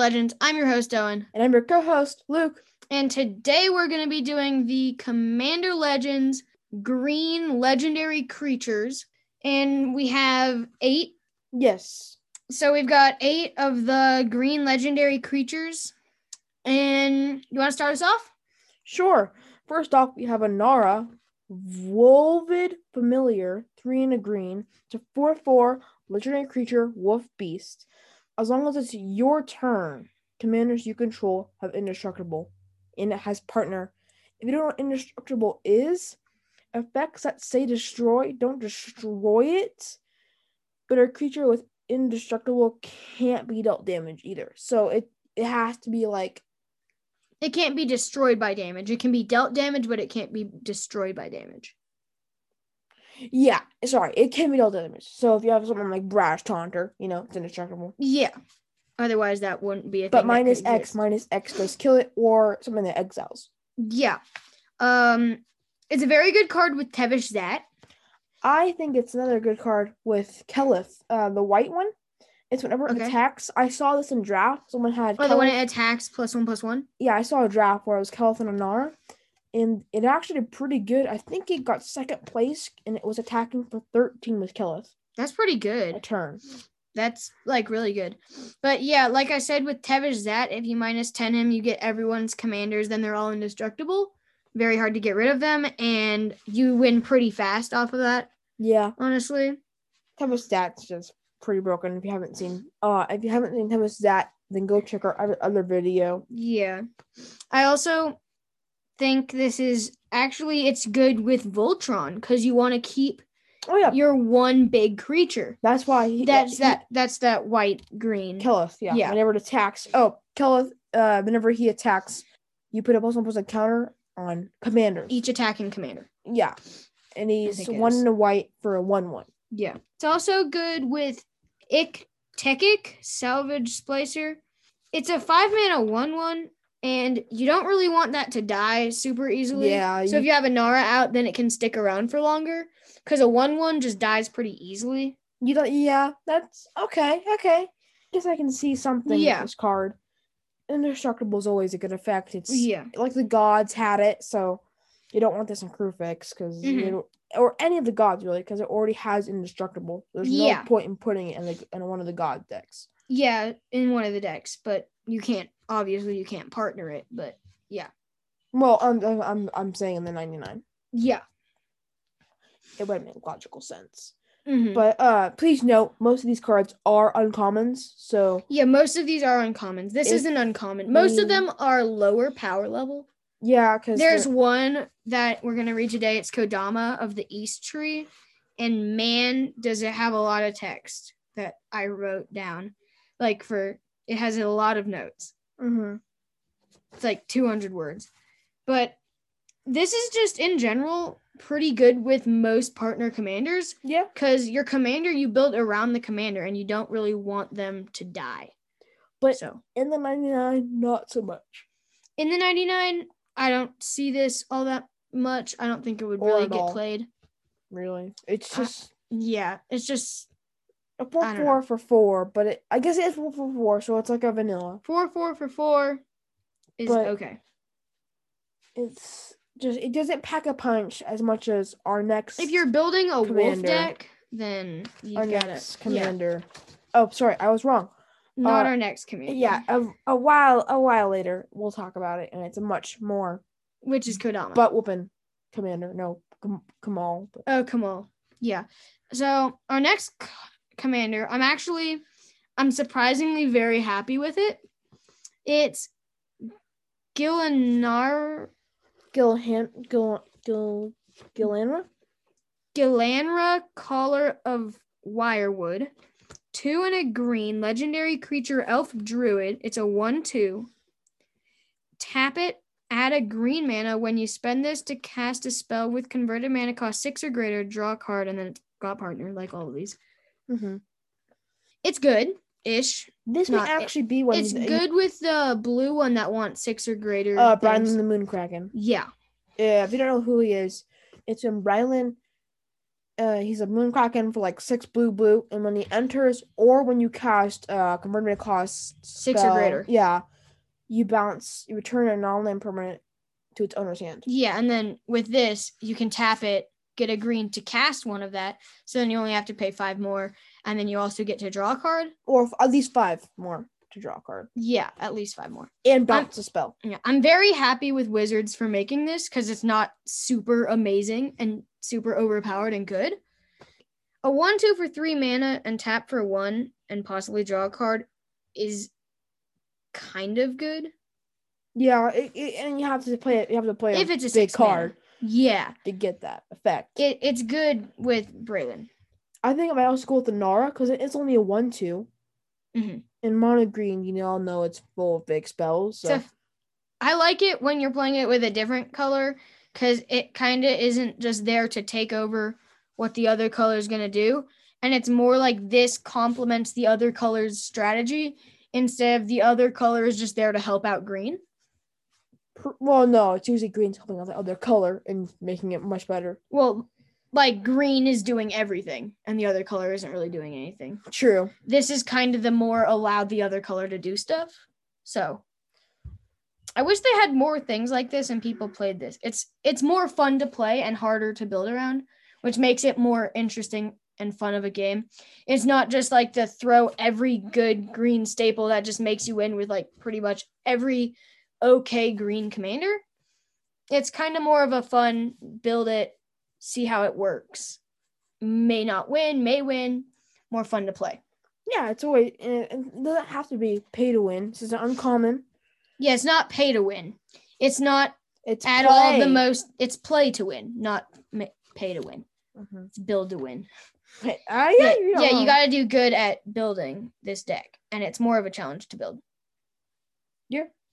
Legends. I'm your host, Owen. And I'm your co-host, Luke. And today we're going to be doing the Commander Legends Green Legendary Creatures. And we have eight. Yes. So we've got eight of the Green Legendary Creatures. And you want to start us off? Sure. First off, we have a Nara, Volvid Familiar, three and a green. It's a 4 4 legendary creature, Wolf Beast. As long as it's your turn, commanders you control have indestructible, and it has partner. If you don't know what indestructible is, effects that say destroy don't destroy it, but a creature with indestructible can't be dealt damage either. So it it has to be like It can't be destroyed by damage. It can be dealt damage, but it can't be destroyed by damage. Yeah, sorry, it can be dealt damage. So if you have something like Brash Taunter, you know, it's indestructible. Yeah. Otherwise, that wouldn't be a thing. But minus X, minus X does kill it, or something that exiles. Yeah. Um, it's a very good card with Tevesh Szat. I think it's another good card with Keleth, uh, the white one. It's whenever it Okay. attacks. I saw this in draft. Someone had Oh, the one it attacks plus one plus one. yeah, I saw a draft where it was Keleth and Anar, and it actually did pretty good. I think it got second place, and it was attacking for 13 with Keleth That's pretty good. a turn. That's like really good. But yeah, like I said with Tevesh Szat, if you minus 10 him, you get everyone's commanders, then they're all indestructible. Very hard to get rid of them, and you win pretty fast off of that, Yeah, honestly. Tempest stats just pretty broken. If you haven't seen, uh, if you haven't seen Tempest stat, then go check our other video. Yeah. I also think this is actually it's good with Voltron because you want to keep Oh yeah, your one big creature. that's why he, That's he- that that's that white green. Keleth, yeah. Yeah. Whenever it attacks. Oh, Keleth, uh, whenever he attacks, you put a plus one plus a counter on commander. Each attacking commander. Yeah. And he's one in a white for a one one. Yeah. It's also good with Ik Tekik, Salvage Splicer. It's a five mana one one, and you don't really want that to die super easily. Yeah, So if you- you have Anara out, then it can stick around for longer. Because a one one just dies pretty easily. You don't yeah, that's okay, okay. Guess I can see something Yeah. with this card. Indestructible is always a good effect. It's Yeah. like the gods had it, so you don't want this in Crewfix because Mhm. or any of the gods really, because it already has indestructible. There's Yeah. no point in putting it in the in one of the god decks. Yeah, in one of the decks, but you can't obviously you can't partner it, but yeah. Well, I'm I'm I'm, saying in the 99. yeah. It would make logical sense. Mhm. But uh please note most of these cards are uncommons, so Yeah, most of these are uncommons. This isn't uncommon. Most of them are lower power level. yeah, because There's one that we're gonna read today. It's Kodama of the East Tree, and man, does it have a lot of text that I wrote down. Like for it has a lot of notes. Hmm It's like 200 words, but this is just in general pretty good with most partner commanders yeah. because your commander you build around the commander and you don't really want them to die. But- so In the 99, not so much. in the 99, I don't see this all that much. I don't think it would Or really get all. played. Really, it's just Yeah, it's just a four four for four, but it, I guess it is four for four, so it's like a vanilla. four four for four is But- okay. It's just it doesn't pack a punch as much as our next. If you're building a wolf deck, then you our next yeah, commander. Oh, sorry, I was wrong. not uh, our next commander. Yeah, a, a while a while later we'll talk about it, and it's a much more which is Kodama. butt whooping commander. No, Kam- Kamahl. But Oh, Kamahl. Yeah. So our next commander, I'm actually, I'm surprisingly very happy with it. It's Gilinar Gilhan Gil Gil Gilanra. Gilanra, Caller of Wirewood, two and a green, legendary creature, elf druid. It's a one-two. Tap it. Add a green mana when you spend this to cast a spell with converted mana cost six or greater. Draw a card, and then it's got partner like all of these. Mm-hmm. It's good ish. This Not- may actually be one. It's the- good with the blue one that wants six or greater. Uh, Brian the Moon Kraken. Yeah. Yeah, if you don't know who he is, it's when Brylan uh, he's a moon kraken for like six blue blue, and when he enters or when you cast uh converted cost Six or greater. yeah, you bounce you return a non-land permanent to its owner's hand. Yeah, and then with this, you can tap it, get a green to cast one of that. So then you only have to pay five more, and then you also get to draw a card. Or at least five more to draw a card. Yeah, at least five more. And bounce a spell. Yeah, I'm very happy with Wizards for making this because it's not super amazing and super overpowered and good. A one two for three mana and tap for one and possibly draw a card is kind of good. Yeah, it, it, and you have to play it. You have to play If it's a big card Yeah, to get that effect. it, it's good with Braylon. I think I might also go with the Nara because it's only a one-two. Mhm. In mono green, you all know it's full of big spells. So, So I like it when you're playing it with a different color because it kind of isn't just there to take over what the other color is going to do. And it's more like this complements the other color's strategy instead of the other color is just there to help out green. Well, no, it's usually green's helping out the other color and making it much better. Well, like green is doing everything and the other color isn't really doing anything. True. This is kind of the more allowed the other color to do stuff. So I wish they had more things like this and people played this. It's it's more fun to play and harder to build around, which makes it more interesting and fun of a game. It's not just like to throw every good green staple that just makes you win with like pretty much every okay green commander. It's kind of more of a fun build it, see how it works. May not win, may win, more fun to play. Yeah, it's always it doesn't have to be pay to win. This is uncommon. Yeah, it's not pay to win. It's not It's at all the most. It's play to win, not pay to win. Mhm. It's build to win. Ah, Yeah, yeah, yeah, you, you got to do good at building this deck, and it's more of a challenge to build.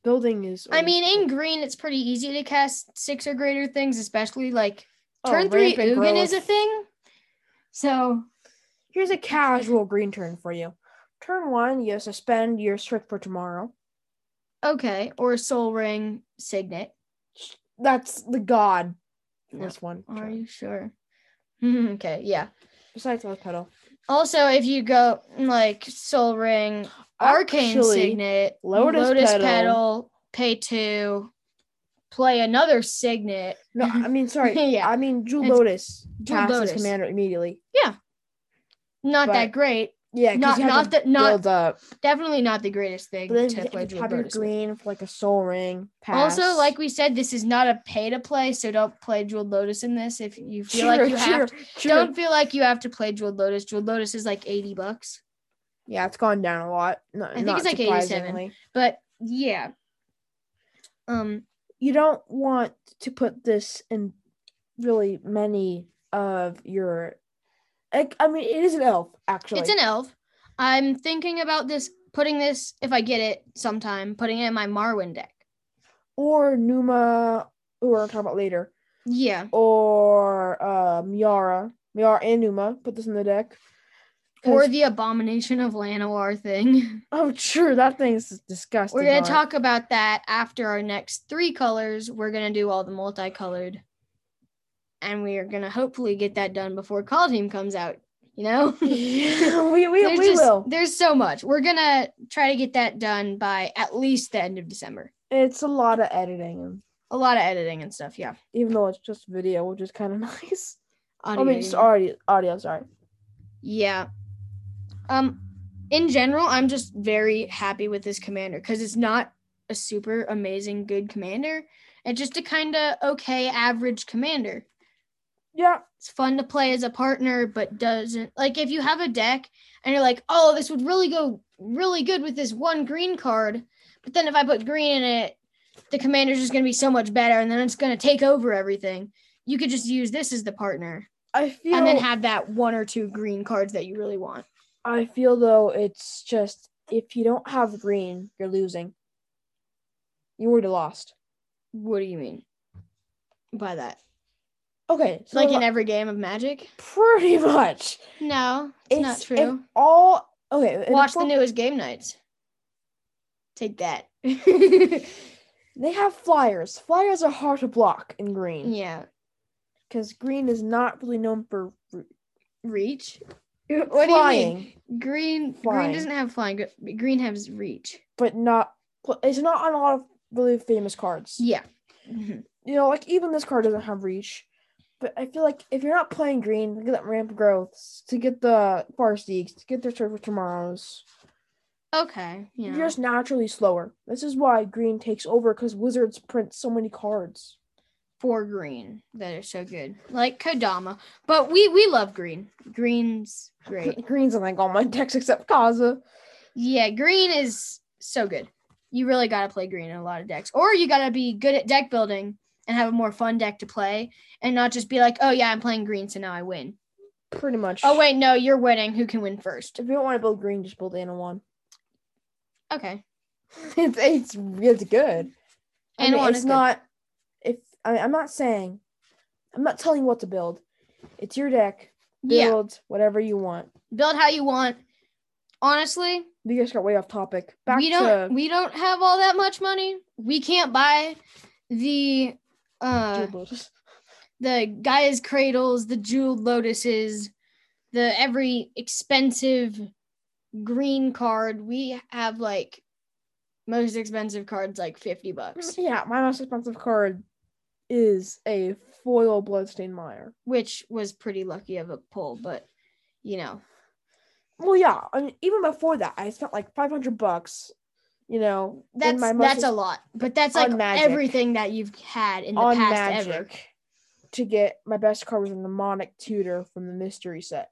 Building is. I mean, in green, it's pretty easy to cast six or greater things, especially like Oh, turn three rampant Ugin is a thing. So Here's a casual green turn for you. Turn one, you suspend your Search for Tomorrow. okay, or Sol Ring Signet. That's the god. No. This one. Are turn. you sure? okay, yeah. Besides Lotus Petal. Also, if you go like Sol Ring, Arcane Actually, Signet, Lotus Lotus, Petal- Petal. pay two, play another Signet. No, I mean sorry. Yeah. I mean Jewel It's- Lotus Jewel casts Lotus. commander immediately. Yeah not But- that great. Yeah, Not not that not up. definitely not the greatest thing But to play have Jewel have with. green for like a Sol Ring. Pass. Also, like we said, this is not a pay to play, so don't play Jeweled Lotus in this. If you feel like you have, to, true. don't feel like you have to play Jeweled Lotus. Jeweled Lotus is like eighty bucks, Yeah, it's gone down a lot. No, think not it's like 87. surprisingly. but yeah. Um, You don't want to put this in really many of your. Like, I mean, it is an elf actually. It's an elf. I'm thinking about this, putting this, if I get it sometime, putting it in my Marwyn deck. or Numa, who we're gonna talk about later, Yeah. or uh, Miara, Miara and Numa. Put this in the deck. Or the Abomination of Llanowar thing. oh, sure, that thing's disgusting. We're going to talk about that after our next three colors. We're going to do all the multicolored. And we are going to hopefully get that done before Kaldheim comes out. You know? We we, we just- will. There's so much. We're going to try to get that done by at least the end of December. It's a lot of editing, and A lot of editing and stuff. Yeah. even though it's just video, which is kind of nice. Audio I mean, just audio. Audio, sorry. Yeah. Um in general, I'm just very happy with this commander because it's not a super amazing good commander. It's just a kind of okay average commander. Yeah, It's fun to play as a partner, but doesn't like if you have a deck and you're like, oh, this would really go really good with this one green card. But then if I put green in it, the commander's just gonna be so much better, and then it's gonna take over everything. You could just use this as the partner I feel. and then have that one or two green cards that you really want. I feel though it's just if you don't have green, you're losing. You already lost. What do you mean by that? Okay, so like in every game of Magic? pretty much. No, it's, not if true. all okay. Watch the newest game nights. Take that. They have flyers. Flyers are hard to block in green yeah. because green is not really known for reach. What do you mean? Green Flying. green doesn't have flying. Green has reach. but not. It's not on a lot of really famous cards. Yeah. Mhm. You know, like even this card doesn't have reach. But I feel like if you're not playing green, look at that ramp growths, to get the forest Farseeks, to get their Search for Tomorrows, Okay. Yeah. you're just naturally slower. This is why green takes over because Wizards print so many cards. for green that are so good, like Kodama. But we we love green. Green's great. Green's in like all my decks except Kaza. Yeah, green is so good. You really got to play green in a lot of decks, or you got to be good at deck building and have a more fun deck to play, and not just be like, oh yeah, I'm playing green, so now I win. Pretty much. Oh wait, no, you're winning. Who can win first? If you don't want to build green, just build Ana one. Okay. it's it's it's good. I Ana mean, it's is good. not. If I, I'm not saying, I'm not telling you what to build. It's your deck. Yeah, Build whatever you want. build how you want. Honestly, We just got way off topic. Back we don't we don't have all that much money. We can't buy the uh the Gaea's cradles, the jeweled lotuses, the every expensive green card. We have like most expensive cards like 50 bucks, Yeah, my most expensive card is a foil Bloodstained Mire. which was pretty lucky of a pull, but you know, Well, yeah. I mean, even before that, I spent like 500 bucks. You know, that's that's a lot. But that's like Magic. everything that you've had in the on past Magic ever. to get my best card was a mnemonic tutor from the mystery set.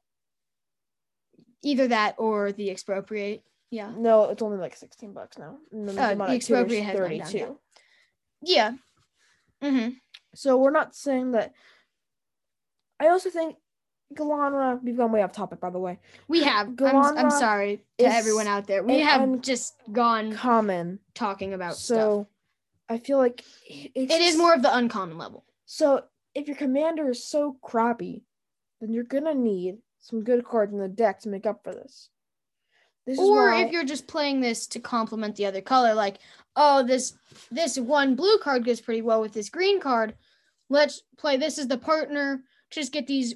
Either that or the expropriate. Yeah. No, it's only like 16 bucks now. And then the Tutor's Tutor's Expropriate has gone down, 32. yeah. Yeah. Mm-hmm. So we're not saying that. I also think Gilanra, we've gone way off topic, by the way. We have. I'm, I'm sorry to everyone out there. We have un- just gone Common. talking about stuff. So I feel like it's It is more of the uncommon level. So if your commander is so crappy, then you're gonna need some good cards in the deck to make up for this. This Or if you're just playing this to complement the other color, like, oh, this this one blue card goes pretty well with this green card. Let's play this as the partner. Just get these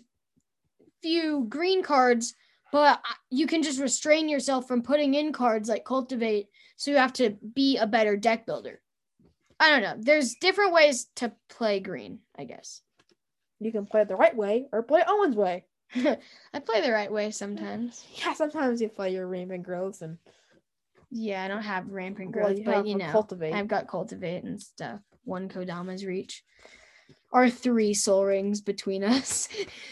few green cards, but you can just restrain yourself from putting in cards like cultivate. So you have to be a better deck builder. I don't know. There's different ways to play green, I guess. you can play it the right way or play Owen's way. I play the right way sometimes. Yeah, sometimes you play your rampant growth and Yeah, I don't have rampant well, you but you know, cultivate. I've got cultivate and stuff. One Kodama's reach. Our three Sol Rings between us.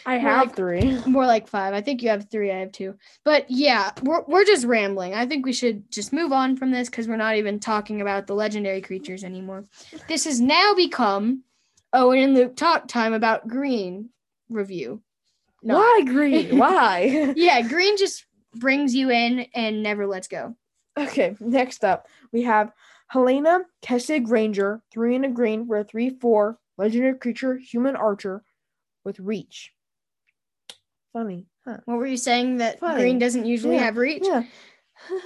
I have like- three. More like five. I think you have three. I have two. But yeah, we're we're just rambling. I think we should just move on from this because we're not even talking about the legendary creatures anymore. This has now become Owen and Luke talk time about green review. No. Why green? Why? Yeah, green just brings you in and never lets go. okay, next up we have Helena Kessig Ranger, three in a green for a three four legendary creature, human archer with reach. Funny, huh? What were you saying that Funny. green doesn't usually Yeah, have reach? Yeah.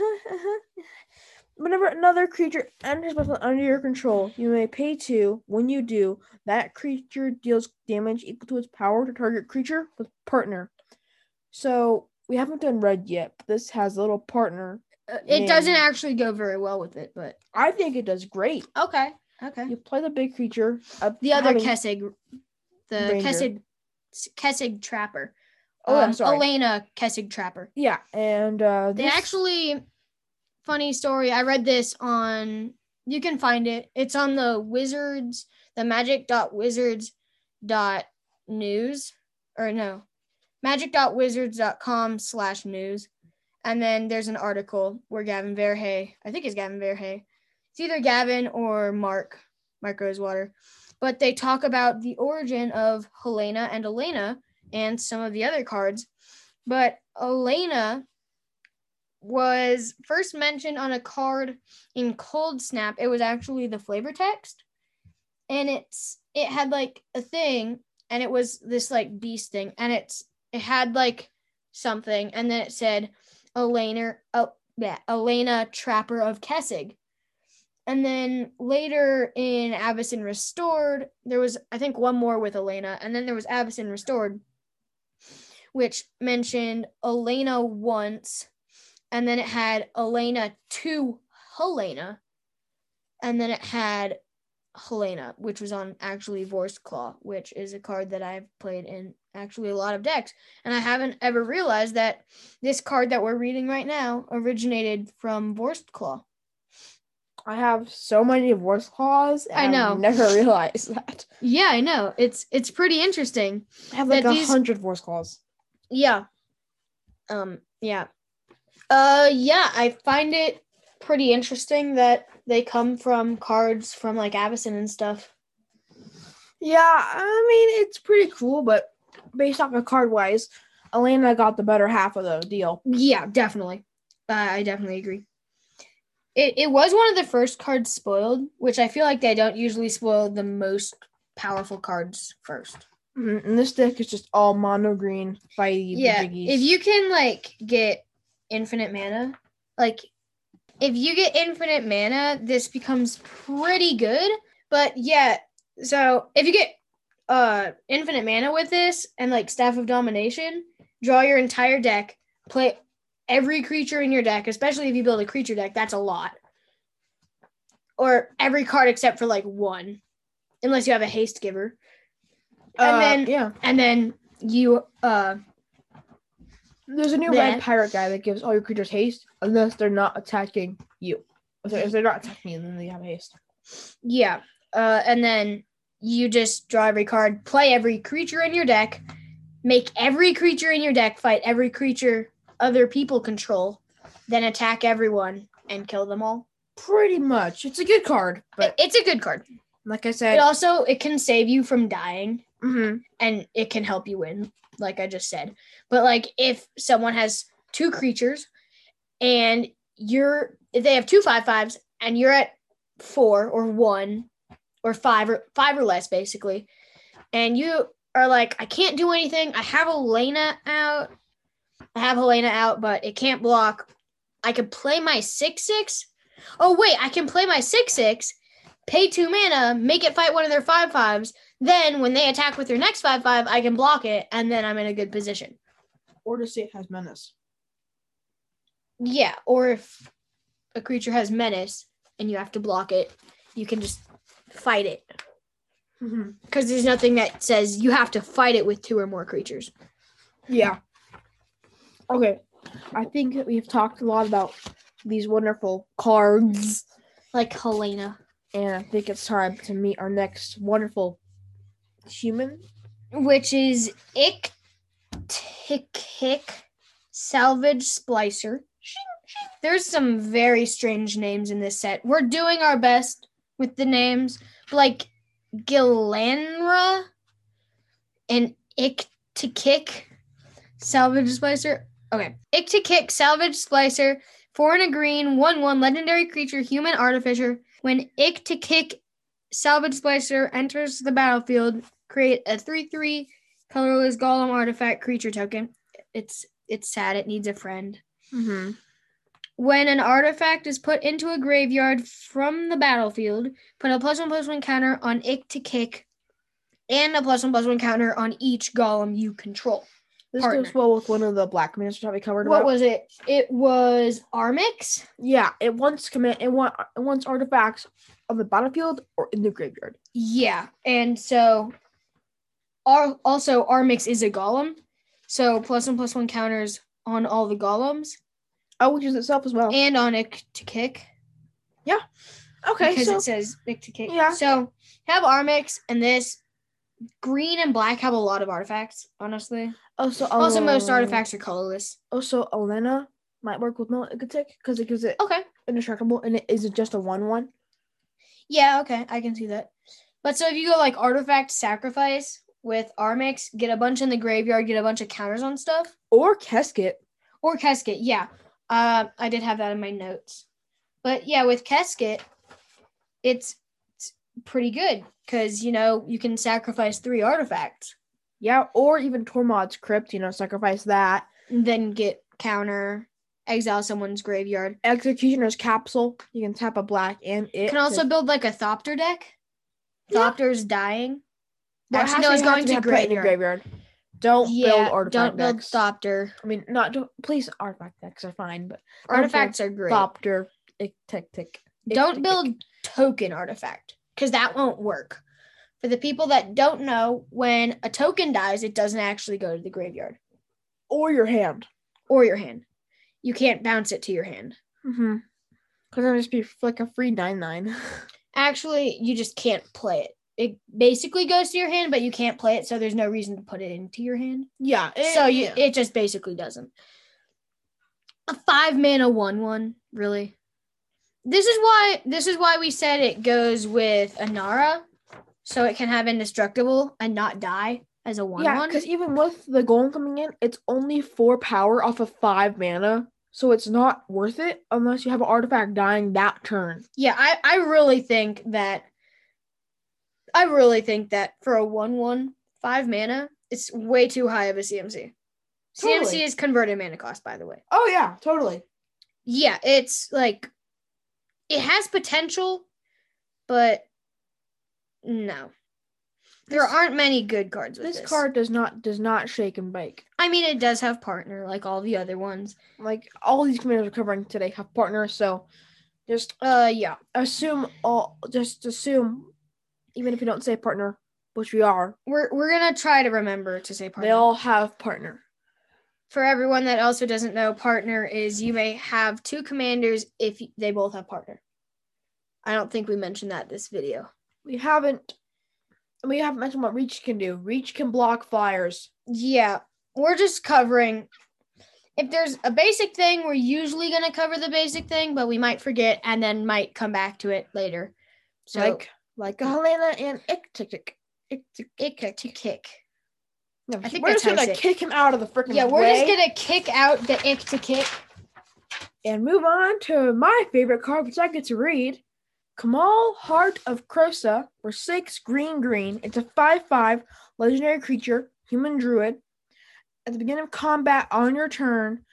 Whenever another creature enters battlefield under your control, you may pay two. When you do, that creature deals damage equal to its power to target creature with partner. So we haven't done red yet, but this has a little partner. Uh, It doesn't actually go very well with it, but I think it does great. okay, okay. You play the big creature. uh, The other Kessig, the Ranger. Kessig, Kessig Trapper. Oh, I'm Um, sorry. Elena Kessig Trapper. Yeah, and uh, They actually, funny story. I read this on. You can find it. It's on the Wizards, the Magic dot Wizards dot news, or no, Magic dot Wizards dot com slash news, and then there's an article where Gavin Verhey, I think it's Gavin Verhey, it's either Gavin or Mark, Mark Rosewater, but they talk about the origin of Helena and Elena and some of the other cards. But Elena was first mentioned on a card in Coldsnap. It was actually the flavor text. And it's it had like a thing and it was this like beast thing and it's it had like something and then it said Elena oh yeah, Elena Trapper of Kessig. And then later in Avacyn Restored, there was I think one more with Elena, and then there was Avacyn Restored, which mentioned Elena once, and then it had Elena to Helena, and then it had Helena, which was on actually Vorstclaw, which is a card that I've played in actually a lot of decks. And I haven't ever realized that this card that we're reading right now originated from Vorstclaw. I have so many Claws. and I know. I've never realized that. Yeah, I know. It's it's pretty interesting. I have like a hundred Vorstclaws. Yeah. Um, yeah. Uh yeah, I find it pretty interesting that they come from cards from like Avacyn and stuff. Yeah, I mean it's pretty cool, but based off of card wise, Elena got the better half of the deal. Yeah, definitely. Uh, I definitely agree. It it was one of the first cards spoiled, which I feel like they don't usually spoil the most powerful cards first. Mhm, And this deck is just all mono green fighty Yeah, jiggies. if you can like get infinite mana, like if you get infinite mana, this becomes pretty good. But yeah, so if you get uh infinite mana with this and like staff of domination, draw your entire deck, play every creature in your deck, especially if you build a creature deck, that's a lot. Or every card except for like one, unless you have a haste giver. and Uh, then- yeah, And then you uh there's a new Yeah. red pirate guy that gives all your creatures haste unless they're not attacking you. So if they're not attacking you, then they have haste. Yeah. Uh, and then you just draw every card, play every creature in your deck, make every creature in your deck fight every creature other people control, then attack everyone and kill them all. Pretty much, it's a good card, but it's a good card. like I said, It also it can save you from dying mhm, and it can help you win, like I just said. But like if someone has two creatures and you're if they have two five fives and you're at four or one or five or five or less basically, and you are like, I can't do anything. I have Elena out. I have Helena out, but it can't block. I could play my six six. Oh wait, I can play my six six, pay two mana, make it fight one of their five fives. Then when they attack with their next five five, I can block it, and then I'm in a good position. or to see it has menace. Yeah, or if a creature has menace and you have to block it, you can just fight it mm-hmm. because there's nothing that says you have to fight it with two or more creatures. Yeah. Okay, I think we've talked a lot about these wonderful cards, Like Helena, and I think it's time to meet our next wonderful human. which is Ich-Tekik Salvage Splicer. There's some very strange names in this set. We're doing our best with the names, like Gilanra and Ick to Kick Salvage Splicer. Okay, Ich-Tekik Salvage Splicer, four and a green, one one legendary creature, human artificer. When Ich-Tekik Salvage Splicer enters the battlefield, create a 3-3 colorless golem artifact creature token. It's it's sad. It needs a friend. Mm-hmm. When an artifact is put into a graveyard from the battlefield, put a plus one plus one counter on Ick to kick, and a plus one plus one counter on each golem you control. This Partner. goes well with one of the black ministers that we covered. What about. was it? It was Armix. Yeah, it wants command. It want it wants artifacts on the battlefield or in the graveyard. Yeah, and so, our also Armix is a golem, so plus one plus one counters on all the golems Oh, which is itself as well. and on it to kick. Yeah. Okay, because so it says Ick to kick. Yeah. So have Armix and this green and black have a lot of artifacts. Honestly, oh also also most um, artifacts are colorless. Also, Elena might work with Militic because it gives it Okay. indestructible and it is it just a one one. Yeah. Okay. I can see that. But so if you go like artifact sacrifice with Armix, get a bunch in the graveyard, get a bunch of counters on stuff, Or Kesket. or Kesket. Yeah. Uh, I did have that in my notes. But yeah, with Kesket, it's, it's pretty good because you know you can sacrifice three artifacts. Yeah, or even Tormod's Crypt, you know, sacrifice that. then get counter exile someone's graveyard. Executioner's Capsule, you can tap a black and it. Can also build like a Thopter deck. Yeah. Thopter's dying. Well, Actually, no, to- it's going to your graveyard. graveyard. Don't yeah, build artifact don't build decks. Thopter. I mean, not don't, please artifact decks are fine, but Artifacts are great. Thopter, ick, tick, tick. ick, don't tick, build tick. token artifact because that won't work. For the people that don't know, when a token dies, it doesn't actually go to the graveyard or your hand. or your hand. You can't bounce it to your hand. Mm-hmm. Because it'll just be like a free nine nine. Actually, you just can't play it. It basically goes to your hand, but you can't play it, so there's no reason to put it into your hand. yeah. it- so you yeah. it just basically doesn't. A five mana one one, really. This is why this is why we said it goes with Anara, so it can have indestructible and not die as a one yeah, because even with the golem coming in, it's only four power off of five mana, so it's not worth it unless you have an artifact dying that turn. Yeah, I, I really think that I really think that for a one one five mana, it's way too high of a CMC. Totally. CMC is converted mana cost, by the way. Oh yeah, totally. Yeah, it's like it has potential, but no. There This- aren't many good cards with This this. card does not does not shake and bake. I mean, it does have partner like all the other ones. Like all these commanders are covering today have partners, so just Uh, yeah. assume all just assume even if you don't say partner, which we are, We're we're gonna try to remember to say partner. they all have partner. For everyone that also doesn't know, partner is you may have two commanders if they both have partner. I don't think we mentioned that this video. We haven't we haven't mentioned what Reach can do. Reach can block flyers. Yeah, we're just covering. If there's a basic thing, we're usually gonna cover the basic thing, but we might forget and then might come back to it later. So like like Helena and ick to kick. No, I think we're just gonna it. kick him out of the freaking Yeah, we're way just gonna kick out the ick to kick. and move on to my favorite card, which I get to read. Kamahl Heart of Krosa for six green green. It's a five five legendary creature, human druid. At the beginning of combat on your turn,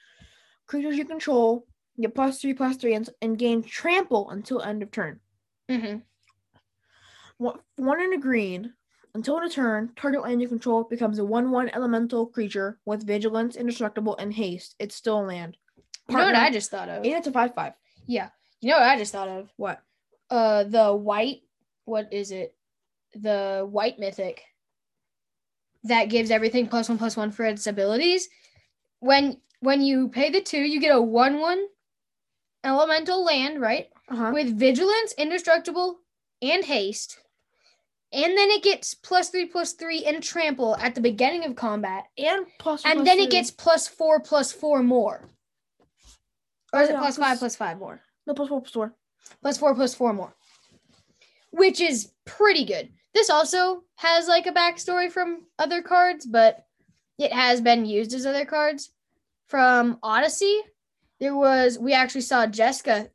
creatures you control get plus three plus three and, and gain trample until end of turn. Mm-hmm. One, one in a green. Until of turn, target land you control becomes a 1 1 elemental creature with vigilance, indestructible, and haste. It's still a land. You know what I just thought of? And it's a 5 5. Yeah. You know what I just thought of? What? Uh, the white. What is it? The white mythic. That gives everything plus one plus one for its abilities. When when you pay the two, you get a one one elemental land, right? Uh-huh. With vigilance, indestructible, and haste. And then it gets plus three plus three and trample at the beginning of combat. And plus And plus then it gets plus four plus four more. Or is Oh, it plus plus- five plus five more? no plus four plus four. plus four plus four more, which is pretty good. This also has like a backstory from other cards, but it has been used as other cards. From Odyssey, there was we actually saw Jeska.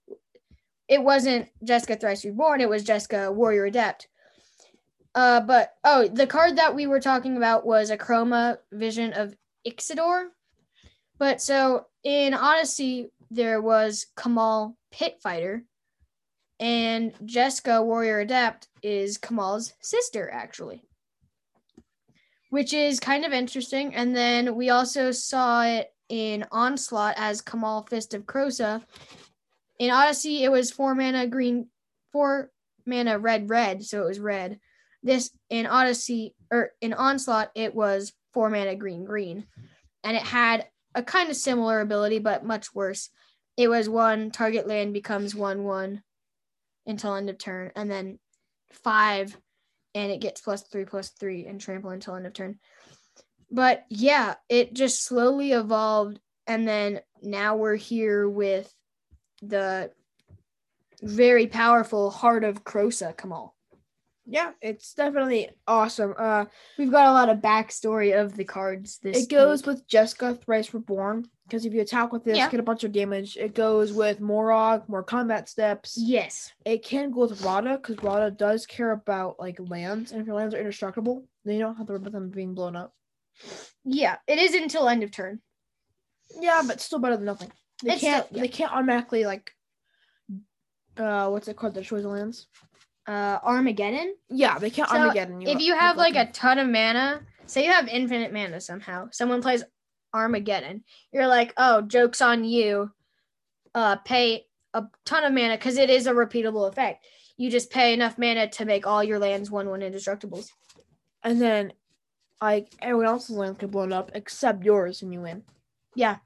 It wasn't Jeska Thrice Reborn, it was Jeska Warrior Adept. Uh, but oh, the card that we were talking about was Akroma Vision of Ixidor. But so in Odyssey, there was Kamahl Pit Fighter, and Jeska Warrior Adept is Kamahl's sister, actually, which is kind of interesting. And then we also saw it in Onslaught as Kamal Fist of Krosa. In Odyssey, it was four mana green, four mana red, red, so it was red. This in Odyssey or in Onslaught, it was four mana green, green, and it had a kind of similar ability, but much worse. It was one target land becomes one one until end of turn, and then five, and it gets plus three plus three and trample until end of turn. But yeah, it just slowly evolved, and then now we're here with the very powerful Heart of Krosa Kamahl. Yeah, it's definitely awesome. Uh, We've got a lot of backstory of the cards. This it goes week. with Jeska Thrice Reborn because if you attack with this, Yeah. get a bunch of damage. It goes with Moraug, more combat steps. yes, It can go with Radha because Radha does care about like lands, and if your lands are indestructible, then you don't have to worry about them being blown up. yeah, it is until end of turn. Yeah, but still better than nothing. They It's can't. still- yeah. They can't automatically like. Uh, what's it called The choice the lands? Uh, Armageddon. Yeah, they can't So, Armageddon. if you have like a ton of mana say you have infinite mana somehow. Someone plays Armageddon. You're like, oh, joke's on you. Uh, pay a ton of mana because it is a repeatable effect. You just pay enough mana to make all your lands one one indestructibles. And then, like everyone else's land get blown up except yours, and you win. Yeah,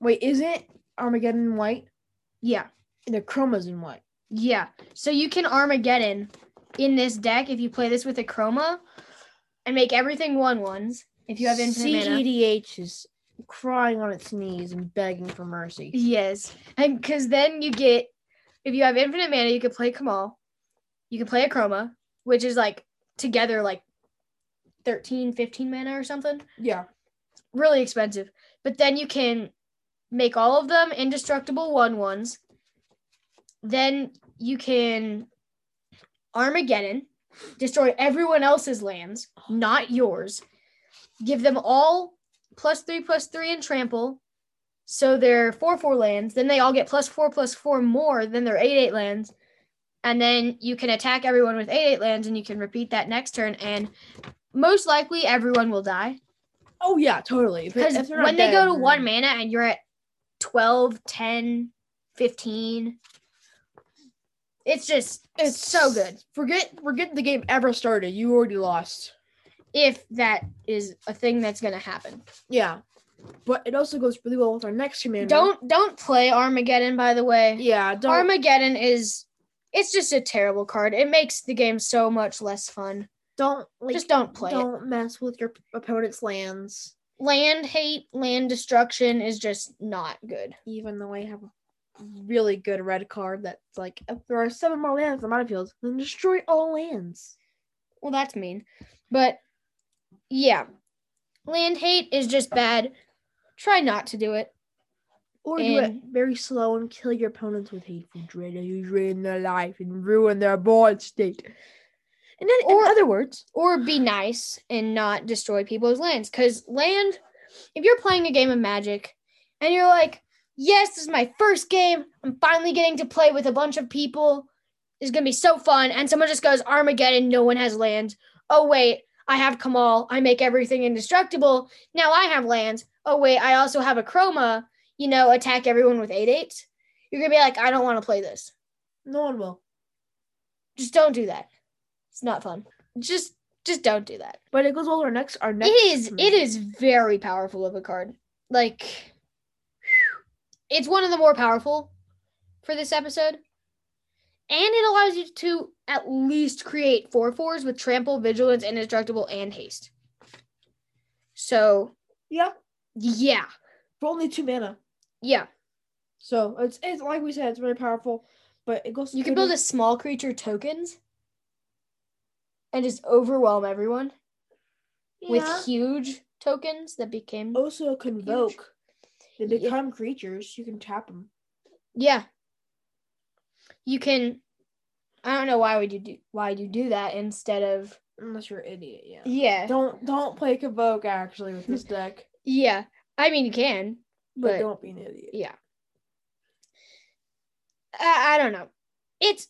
Wait, isn't Armageddon white? yeah, the chroma's in white. Yeah. So you can Armageddon in this deck if you play this with a chroma and make everything one ones. If you have infinite mana. CEDH is crying on its knees and begging for mercy. Yes. And because then you get, if you have infinite mana, you can play Kamahl. You can play Akroma, which is like together like 13, 15 mana or something. Yeah. Really expensive. But then you can make all of them indestructible one ones. Then you can Armageddon, destroy everyone else's lands, not yours. Give them all plus three plus three and trample. So they're four four lands. Then they all get plus four plus four more than their eight eight lands. And then you can attack everyone with eight eight lands and you can repeat that next turn. And most likely everyone will die. Oh yeah, totally. Because when they go to one mana and you're at 12, 10, 15, it's just it's so good. Forget forget the game ever started. You already lost. If that is a thing that's gonna happen. Yeah. But it also goes really well with our next commander. Don't don't play Armageddon by the way. Yeah, don't Armageddon is it's just a terrible card. It makes the game so much less fun. don't like just don't play don't mess with your opponent's lands. Land hate, land destruction is just not good. Even though I have a really good red card that's like if there are seven more lands on the battlefield, then destroy all lands. Well, that's mean. But yeah. Land hate is just bad. Try not to do it. Or do it very slow and kill your opponents with hateful dread and you drain their life and ruin their board state. And then, Or- in other words, or be nice and not destroy people's lands. Because land, if you're playing a game of Magic and you're like, yes, this is my first game, I'm finally getting to play with a bunch of people. It's gonna be so fun. And someone just goes Armageddon, no one has lands. Oh wait, I have Kamahl. I make everything indestructible. Now I have lands. Oh wait, I also have Akroma. You know, attack everyone with eight eights. You're gonna be like, I don't want to play this. no one will. Just don't do that. It's not fun. Just just don't do that. But it goes well with our next our next it is it commander. is very powerful of a card like it's one of the more powerful for this episode and it allows you to at least create four fours with trample vigilance indestructible and haste so Yeah. yeah For only two mana. yeah So it's it's like we said, it's very powerful. But it goes you can build a small creature tokens and just overwhelm everyone Yeah. with huge tokens that became also convoke. They Yeah. become creatures. You can tap them. Yeah. You can I don't know why would you do why you do that instead of Unless you're an idiot, yeah. Yeah. Don't don't play convoke actually with this deck. Yeah. I mean you can. But, But- don't be an idiot. Yeah. I, I don't know. It's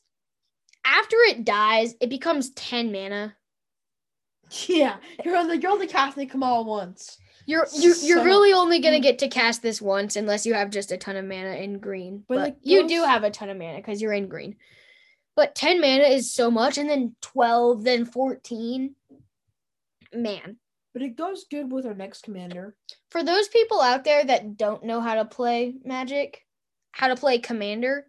after it dies, it becomes 10 mana. Yeah. You're only you're only casting Kamahl once. You're you're, you're really only gonna mm. get to cast this once unless you have just a ton of mana in green. But, But, like, you those- do have a ton of mana because you're in green. But 10 mana is so much, and then 12, then 14. Man. But it goes good with our next commander. For those people out there that don't know how to play Magic, how to play Commander,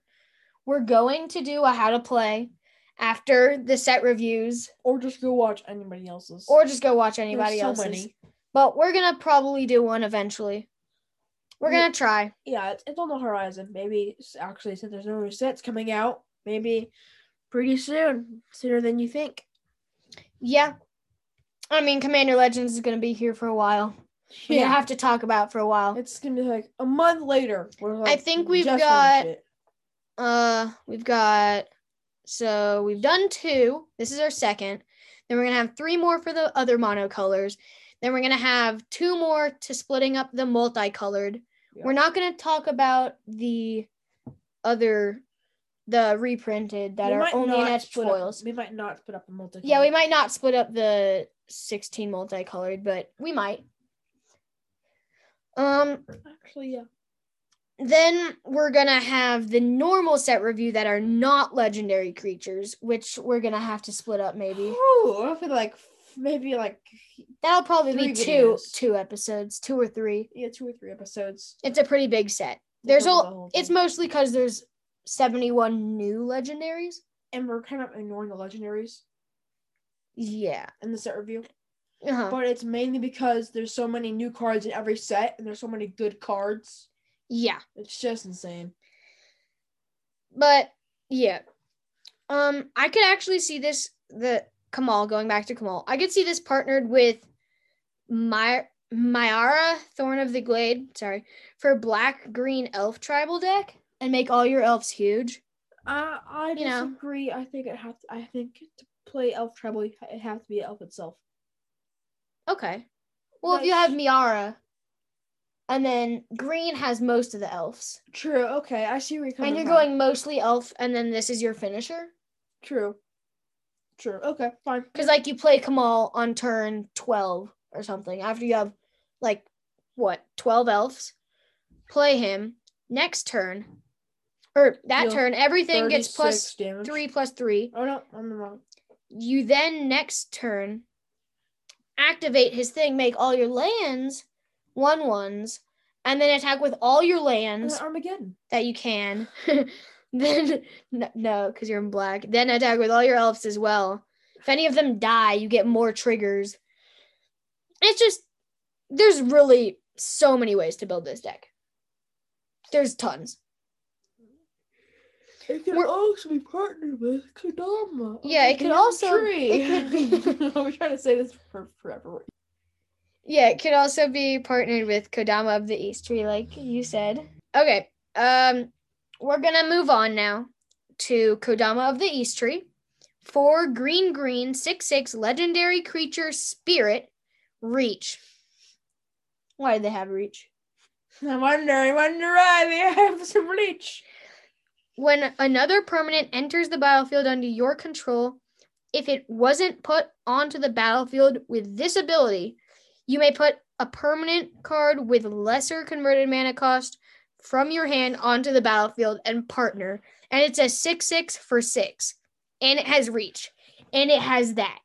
we're going to do a how to play after the set reviews, Or just go watch anybody else's. or just go watch There's anybody so else's. many. But we're gonna probably do one eventually. We're gonna try. Yeah, it's, it's on the horizon. Maybe actually since there's no new sets coming out, maybe pretty soon. Sooner than you think. Yeah. I mean, Commander Legends is gonna be here for a while. We're have to talk about for a while. It's gonna be like a month later. We're like, think we've got- Uh, we've got so we've done two. This is our second. Then we're gonna have three more for the other monocolors. Then we're gonna have two more to splitting up the multicolored. Yeah. We're not gonna talk about the other, the reprinted that We are only in etched split up- foils. we might not split up the multi. Yeah, we might not split up the 16 multicolored, but we might. Um, Actually, yeah. then we're gonna have the normal set review that are not legendary creatures, which we're gonna have to split up maybe. Oh, I feel like maybe like That'll probably be two videos. two episodes, two or three. yeah, two or three episodes. It's a pretty big set. There's all the it's mostly because there's 71 new legendaries. and we're kind of ignoring the legendaries Yeah. in the set review. Uh-huh. But it's mainly because there's so many new cards in every set and there's so many good cards. Yeah. It's just insane. But yeah. Um I could actually see this the Kamahl going back to Kamahl. I could see this partnered with My Miara Thorn of the Glade, sorry, for black green elf tribal deck and make all your elves huge. Uh, I You know. disagree. I think it has. I think to play elf treble, it has to be elf itself. Okay. Well, if you have Miara and then green has most of the elves. True. Okay, I see where you're coming And you're from. going mostly elf and then this is your finisher. True. True. Okay, fine. Because like you play Kamahl on turn 12 or something after you have like what 12 elves. Play him next turn. Or that turn, everything gets plus 36 damage. three plus three. Oh no, I'm wrong. You then next turn activate his thing, make all your lands one ones, and then attack with all your lands Armageddon. that you can. then no, because you're in black. Then attack with all your elves as well. If any of them die, you get more triggers. It's just there's really so many ways to build this deck. There's tons. It can We're- also be partnered with Kodama. Yeah, it could also- Tree. it could be- We're trying to say this for forever. Yeah, it could also be partnered with Kodama of the East Tree, like you said. Okay, um, we're gonna move on now to Kodama of the East Tree. Four green green six six legendary creature spirit reach. Why do they have reach? I wonder, I wonder why they have some reach. When another permanent enters the battlefield under your control, if it wasn't put onto the battlefield with this ability, you may put a permanent card with lesser converted mana cost from your hand onto the battlefield and partner. And it's a 6 6 for 6. And it has reach. And it has that.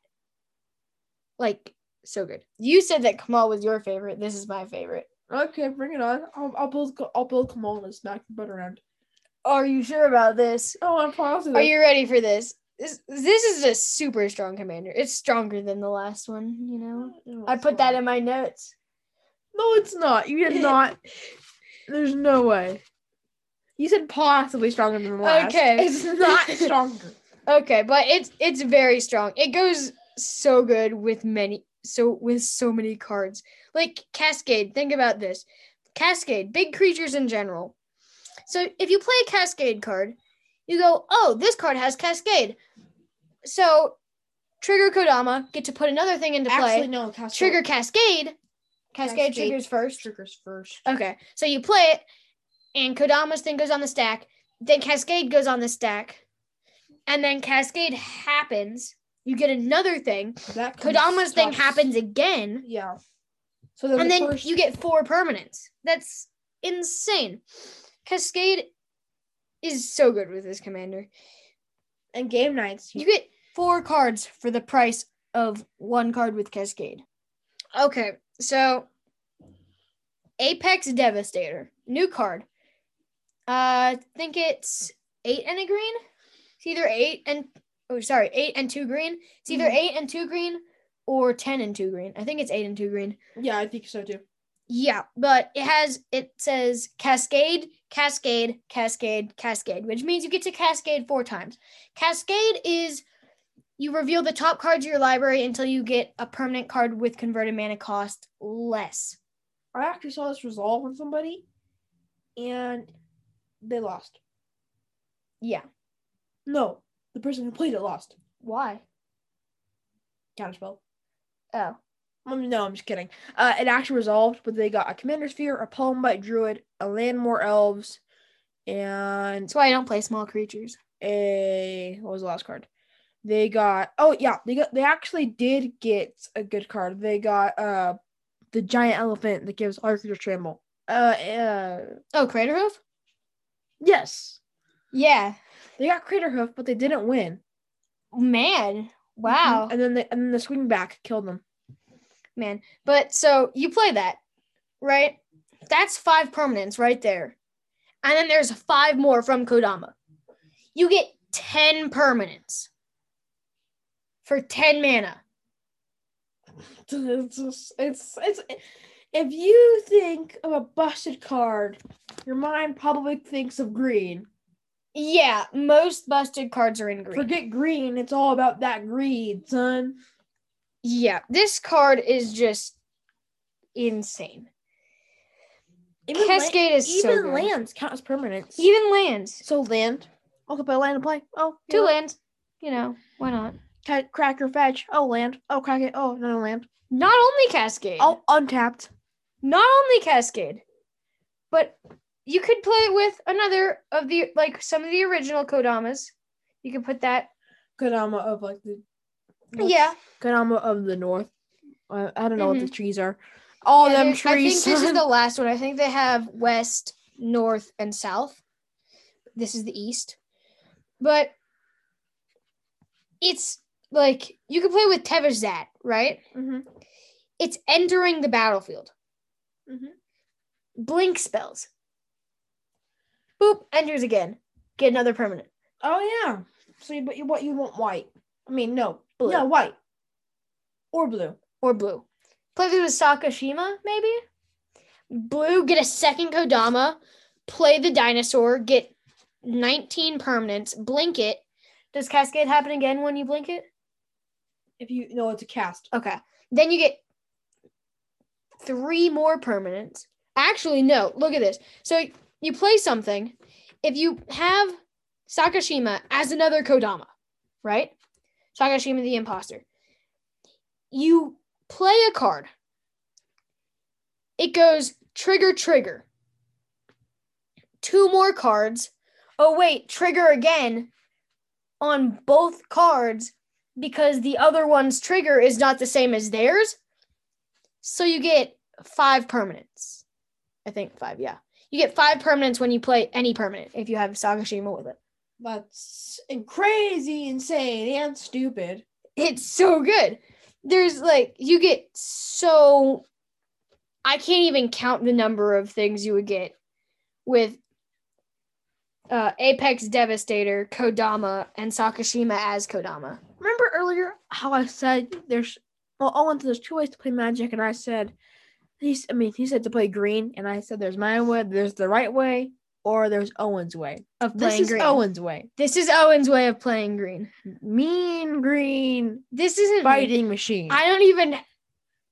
Like, so good. You said that Kamahl was your favorite. This is my favorite. Okay, bring it on. I'll, I'll build, I'll build Kamahl and smack the butt around. Are you sure about this? Oh, I'm positive. Are you ready for this? This this is a super strong commander. It's stronger than the last one, you know. I put that in my notes. No, it's not. You did not. There's no way. You said possibly stronger than the last. Okay. It's not stronger. Okay, but it's it's very strong. It goes so good with many so with so many cards. Like Cascade, think about this. Cascade, big creatures in general. So if you play a Cascade card, you go, "Oh, this card has Cascade." So trigger Kodama, get to put another thing into play. Actually, no. Castle trigger Cascade. Cascade, Cascade. triggers first. triggers first. Okay, so you play it, and Kodama's thing goes on the stack. Then Cascade goes on the stack, and then Cascade happens. You get another thing. That Kodama's thing happens again, Yeah. So and the then first, you get four permanents. That's insane. Cascade is so good with this commander. and game nights. You get four cards for the price of one card with Cascade. Okay, so Apex Devastator, new card. Uh, I think it's eight and a green. It's either eight and oh, sorry, eight and two green. It's either Mhm. eight and two green or ten and two green. I think it's eight and two green. Yeah, I think so too. Yeah, but it has it says Cascade, Cascade, Cascade, Cascade, which means you get to Cascade four times. Cascade is you reveal the top cards of your library until you get a permanent card with converted mana cost less. I actually saw this resolve on somebody, and they lost. Yeah. No, the person who played it lost. Why? Counterspell. Oh. Um, no, I'm just kidding. Uh, it actually resolved, but they got a commander sphere, a poem bite druid, a land more elves, and That's why I don't play small creatures. a what was the last card? They got oh yeah, they got they actually did get a good card. They got uh the giant elephant that gives all your trample. Uh, uh Oh, Craterhoof? yes. Yeah. They got Craterhoof, but they didn't win. Man. Wow. And then the and then the swing back killed them. Man. But so you play that, right? That's five permanents right there. And then there's five more from Kodama. You get 10 permanents for 10 mana. It's just, it's it's if you think of a busted card, your mind probably thinks of green. Yeah, most busted cards are in green. Forget green, it's all about that greed, son. yeah, this card is just insane. Even Cascade is so even good. lands count as permanents. Even lands. so land. I'll go play land and play. Oh, two know, lands. You know, why not? Ca- crack fetch. Oh, land. Oh, crack it. Oh, no land. Not only Cascade. Oh, untapped. not only Cascade, but you could play it with another of the like some of the original Kodamas. You could put that. Kodama of like the Yeah. Kodama of the north. Uh, I don't know what the trees are. All Yeah, them they- I think this is the last one. I think they have west, north, and south. This is the east. But it's like you could play with Tevesh Szat, right? Mhm. It's entering the battlefield. Mhm. Blink spells. Boop, enters again. Get another permanent. Oh yeah. So you, but you what you want white? I mean no Blue. Yeah, white or blue. or blue. Play with Sakashima, maybe. Blue, get a second Kodama, play the dinosaur, get 19 permanents, blink it. Does Cascade happen again when you blink it? If you know it's a cast. Okay. Then you get three more permanents. Actually, no, look at this. So you play something. If you have Sakashima as another Kodama, right? Sakashima the imposter. You play a card. It goes trigger, trigger. Two more cards. Oh, wait, trigger again on both cards because the other one's trigger is not the same as theirs. So you get five permanents. I think five, yeah. You get five permanents when you play any permanent if you have Sakashima with it. That's crazy, insane, and stupid. It's so good. There's like, you get so. I can't even count the number of things you would get with uh, Apex Devastator, Kodama, and Sakashima as Kodama. Earlier how I said there's well, oh, Owen said there's two ways to play magic, and I said he's I mean he said to play green, and I said there's my way, there's the right way, or there's Owen's way. Of playing This is green. Owen's way. This is Owen's way of playing green. Mean green This isn't fighting machine. I don't even.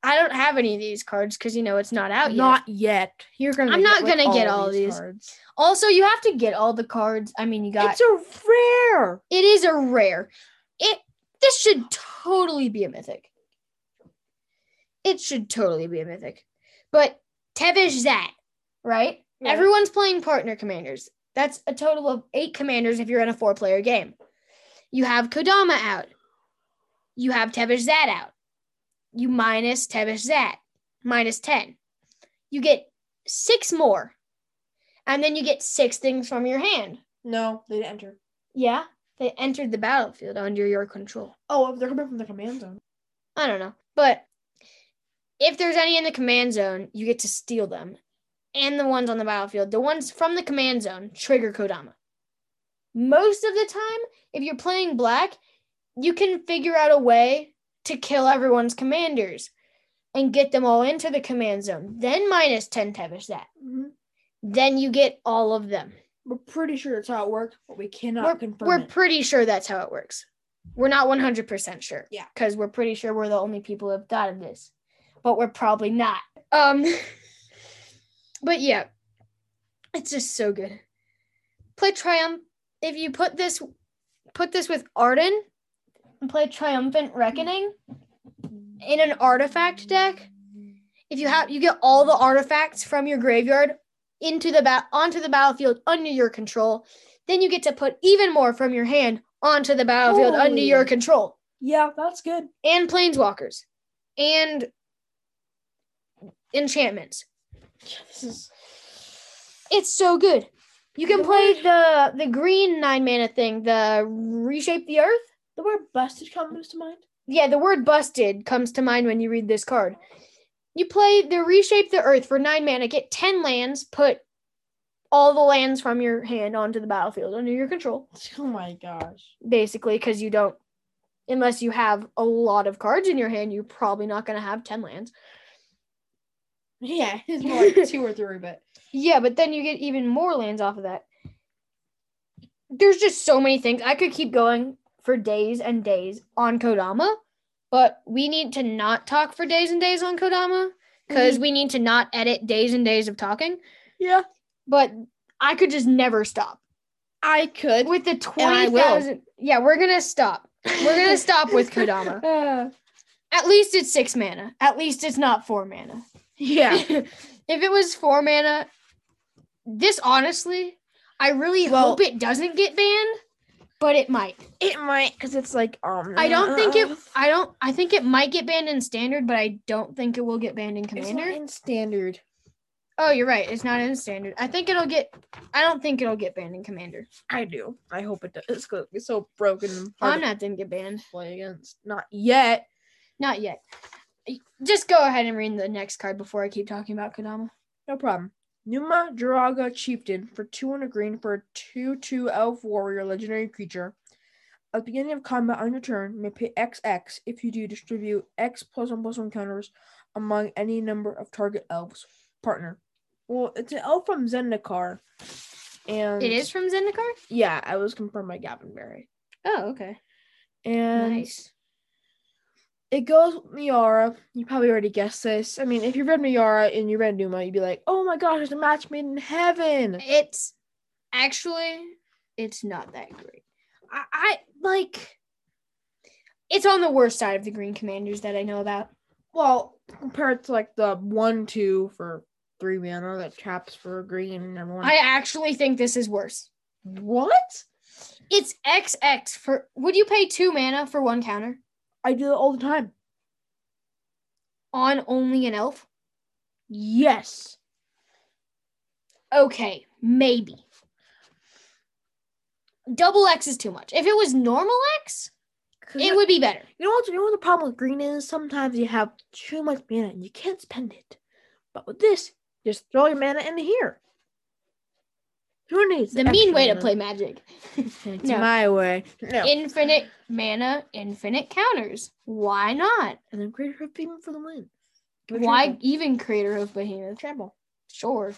I don't have any of these cards because you know it's not out yet. Not yet. You're gonna. I'm not gonna get all these. cards. Also, you have to get all the cards. I mean, you got It's a rare. it is a rare. It this should totally be a mythic. It should totally be a mythic. But Tevesh Szat, right? Yeah. Everyone's playing partner commanders. That's a total of eight commanders if you're in a four player game. You have Kodama out. You have Tevesh Szat out. You minus Tevesh Szat, minus 10. You get six more. And then you get six things from your hand. No, they didn't enter. Yeah, they entered the battlefield under your control. Oh, they're coming from the command zone. I don't know. But if there's any in the command zone, you get to steal them. And the ones on the battlefield, the ones from the command zone, trigger Kodama. Most of the time, if you're playing black, you can figure out a way to kill everyone's commanders and get them all into the command zone. Then minus 10 Tevesh Szat. Mhm. Then you get all of them. We're pretty sure that's how it worked, but we cannot we're, confirm we're it. pretty sure that's how it works. We're not 100% sure. Yeah. Because we're pretty sure we're the only people who have thought of this. But we're probably not. Um But yeah. It's just so good. Play Triumph. If you put this put this with Arden and play Triumphant Reckoning in an artifact deck, if you have you get all the artifacts from your graveyard into the bat onto the battlefield under your control, then you get to put even more from your hand onto the battlefield under your control. Yeah, that's good. And planeswalkers. And enchantments. It's so good. You can The play the the green nine mana thing, the reshape the earth. the word busted comes to mind. Yeah, the word busted comes to mind when you read this card. You play the reshape the earth for nine mana, get 10 lands, put all the lands from your hand onto the battlefield under your control. Oh my gosh. Basically, because you don't unless you have a lot of cards in your hand, you're probably not gonna have 10 lands. Yeah, it's more like two or three, but Yeah, but then you get even more lands off of that. There's just so many things. I could keep going for days and days on Kodama, but we need to not talk for days and days on Kodama because we need to not edit days and days of talking. yeah, But I could just never stop. I could. With the I 20,000. Yeah, we're going to stop. We're going to stop with Kodama. Uh, At least it's six mana. At least it's not four mana. yeah. if it was four mana, this honestly, I really Well- hope it doesn't get banned, but it might. It might because it's like um. I don't think it. I don't. I think it might get banned in standard, but I don't think it will get banned in It's not commander. in standard. oh, you're right. It's not in standard. I think it'll get. I don't think it'll get banned in commander. I do. I hope it does. It's, it's so broken. and I'm not didn't get banned. play against. Not yet. Not yet. Just go ahead and read the next card before I keep talking about Kodama. No problem. Numa Joraga Chieftain for 200 green for a 2 2 elf warrior legendary creature. At the beginning of combat on your turn, may pay XX. If you do, distribute X plus 1 plus 1 counters among any number of target elves. Partner. Well, it's an elf from Zendikar. And It is from Zendikar. Yeah, I was confirmed by Gavin Verhey. Oh, okay. And Nice. It goes with Miara. You probably already guessed this. I mean, if you read Miara and you read Numa, you'd be like, oh my gosh, there's a match made in heaven. It's actually it's not that great. I, I like it's on the worst side of the green commanders that I know about. Well, compared to like the one two for three mana that traps for green and everyone. I actually think this is worse. what? It's XX for would you pay two mana for one counter I do that all the time. on only an elf? Yes. Okay, maybe. Double X is too much. If it was normal X, it would be better. You know what? You know what the problem with green is? Sometimes you have too much mana and you can't spend it. But with this, just throw your mana into here. Who needs The mean extra way to play magic. It's No. my way. No. Infinite mana, infinite counters. Why not? and then create her beam for the win. Give it Why trample. even Craterhoof Behemoth? trample? Sure.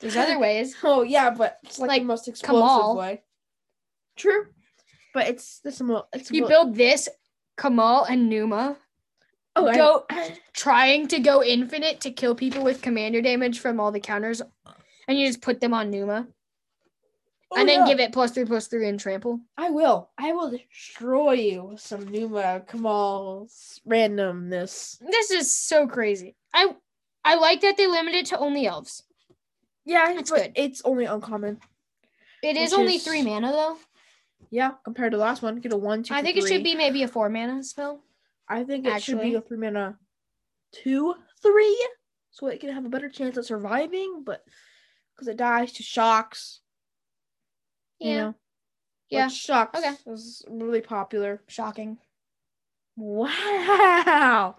There's other ways. Oh yeah, but it's like, Like, the most explosive Kamahl. way. True, but it's this mo- it's You build this, Kamahl and Numa, oh, I- go trying to go infinite to kill people with commander damage from all the counters, and you just put them on Numa, Oh, and then yeah. give it plus three plus three and trample. I will. I will destroy you with some Numa Kamahl's randomness. This is so crazy. I I like that they limit it to only elves. Yeah, it's good. It's only uncommon. It is only is- three mana though. Yeah, compared to the last one, get a one, two. I think it should be maybe a four mana spell. I think it should be a three mana, two, three, so it can have a better chance of surviving. But because it dies to shocks, you Yeah. know, Yeah. Which shocks Okay. is really popular. Shocking. Wow.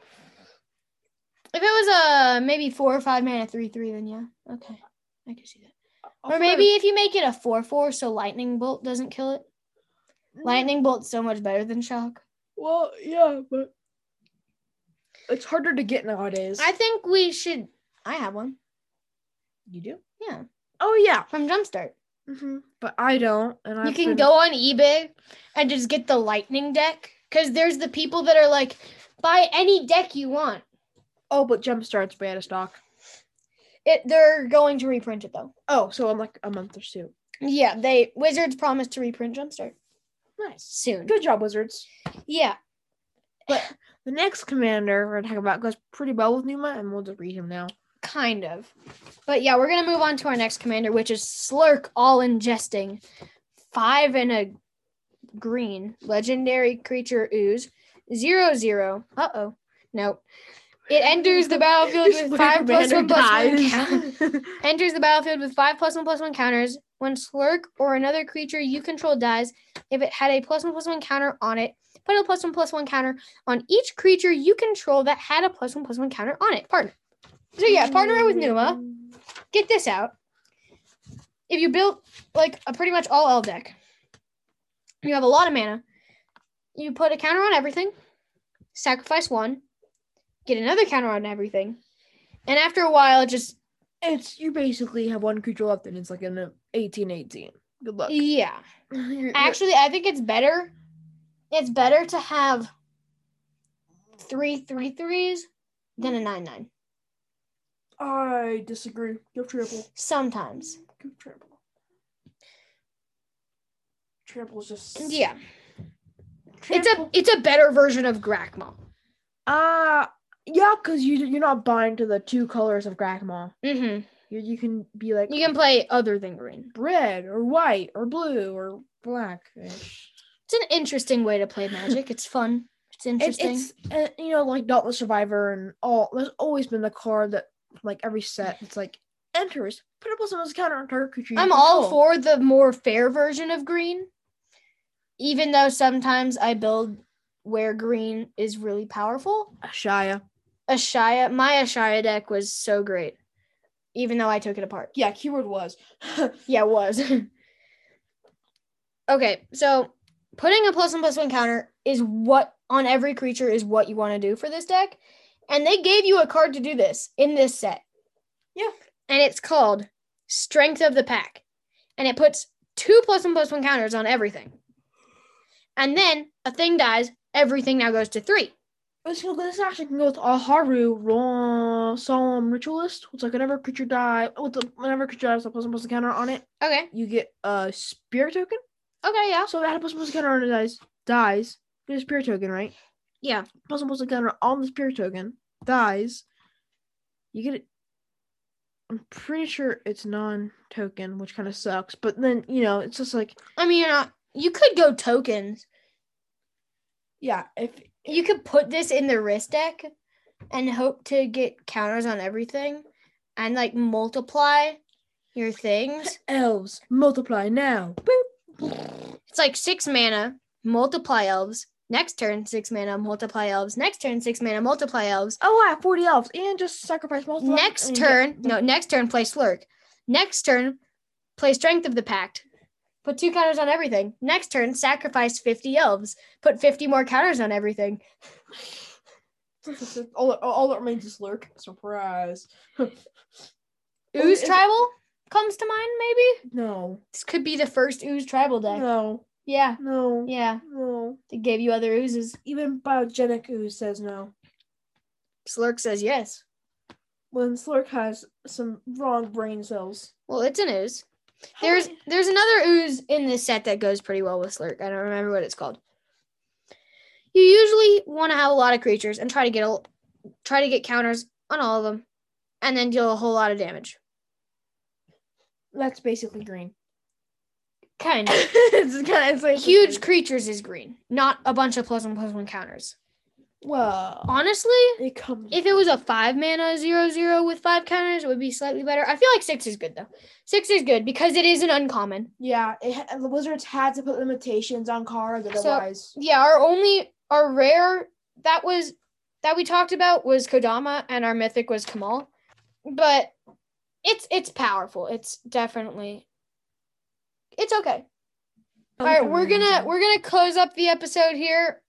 If it was a maybe four or five mana three three, then yeah. Okay. I can see that. I'll Or maybe if you make it a four four so lightning bolt doesn't kill it. Mm. Lightning bolt's so much better than shock. Well, yeah, but it's harder to get nowadays. I think we should I have one. you do? Yeah. Oh yeah. From Jumpstart. Hmm But I don't, and you I've can been- go on eBay and just get the lightning deck. Cause there's the people that are like, buy any deck you want. Oh, but Jumpstart's way out of stock. It they're going to reprint it though. Oh, so I'm like a month or two. Yeah, they Wizards promised to reprint Jumpstart Nice. soon. Good job, Wizards. Yeah. But the next commander we're gonna talk about goes pretty well with Numa, and we'll just read him now. Kind of. But yeah, we're gonna move on to our next commander, which is Slurk all ingesting. Five and a green legendary creature ooze zero zero. Uh oh. Nope. It enters the battlefield with five plus one plus one. count- enters the battlefield with five plus one plus one counters. When Slurk or another creature you control dies, if it had a plus one plus one counter on it, put a plus one plus one counter on each creature you control that had a plus one plus one counter on it. Partner. So yeah, partner with Numa. Get this out. If you built like a pretty much all L deck, you have a lot of mana. You put a counter on everything, sacrifice one, get another counter on everything, and after a while, it just It's you basically have one creature left and it's like an 18 18. Good luck. yeah. Actually, I think it's better. It's better to have three three threes than a nine nine. I disagree. Go triple. Sometimes. Go triple. Triple is just Yeah. It's a it's a better version of Grakmaw. uh yeah, because you you're not buying to the two colors of Grakmaw. Mm-hmm. You you can be like You can play other than green. red or white or blue or black. It's, an interesting way to play Magic. It's fun. It's interesting. it's uh, you know like Dauntless Survivor and all. There's always been the card that like every set. It's like enters put a plus one counter on target creature. I'm all control. for the more fair version of green, even though sometimes I build where green is really powerful. Ashaya. Ashaya, my Ashaya deck was so great, even though I took it apart. Yeah, keyword was. Yeah, it was. okay, so putting a plus one plus one counter is what on every creature is what you want to do for this deck. And they gave you a card to do this in this set. Yeah. And it's called Strength of the Pack. And it puts two plus one plus one counters on everything. And then a thing dies, everything now goes to three. This, this actually can go with a Haru raw solemn ritualist. It's like whenever creature die with the whenever creature dies, a plus one plus one counter on it, Okay. you get a spirit token. Okay, yeah. So if it had a plus one plus one counter on it dies, dies, get a spirit token, right? Yeah. Plus one counter on the spirit token, dies, you get it. I'm pretty sure it's non-token, which kind of sucks. But then you know, it's just like I mean, you're not, you could go tokens. yeah, if you could put this in the wrist deck and hope to get counters on everything and like multiply your things. elves multiply now. Boop. It's like six mana, multiply elves. Next turn, six mana, multiply elves. Next turn, six mana, multiply elves. Oh, I have 40 elves and just sacrifice multiple. Next get- turn, no, next turn, play Slurk. Next turn, play Strength of the Pack. Put two counters on everything. Next turn, sacrifice 50 elves. Put 50 more counters on everything. all, that- all that remains is lurk. Surprise. Ooze Tribal comes to mind, maybe? No. This could be the first Ooze Tribal deck. No. Yeah, No. yeah. No. They gave you other oozes. Even biogenic ooze says no. Slurk says yes. When Slurk has some wrong brain cells. Well, it's an ooze. There's there's another ooze in this set that goes pretty well with Slurk. I don't remember what it's called. You usually want to have a lot of creatures and try to get a try to get counters on all of them, and then deal a whole lot of damage. That's basically green. Kind of. it's kind of it's like Huge creatures is green, not a bunch of plus one plus one counters. Well, Honestly, it comes. if it was a five mana zero zero with five counters, it would be slightly better. I feel like six is good though. Six is good because it is an uncommon. yeah, it, the Wizards had to put limitations on cards, So- otherwise. Yeah, our only our rare that was that we talked about was Kodama and our mythic was Kamahl. But it's it's powerful. It's definitely it's okay. All right, we're gonna we're gonna close up the episode here.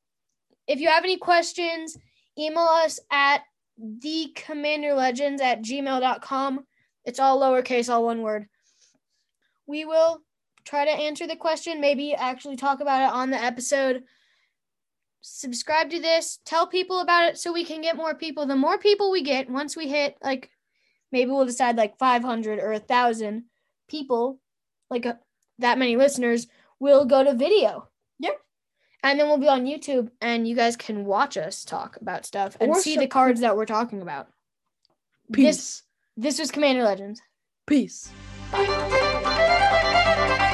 If you have any questions, email us at the commander legends at gmail.com. It's all lowercase, all one word. We will try to answer the question, maybe actually talk about it on the episode. Subscribe to this, tell people about it so we can get more people. The more people we get, once we hit like maybe we'll decide like 500 or a 1000 people, like uh, that many listeners, will go to video. Yep. And then we'll be on YouTube and you guys can watch us talk about stuff and Or see some- the cards that we're talking about. Peace. This this was Commander Legends. Peace. Bye.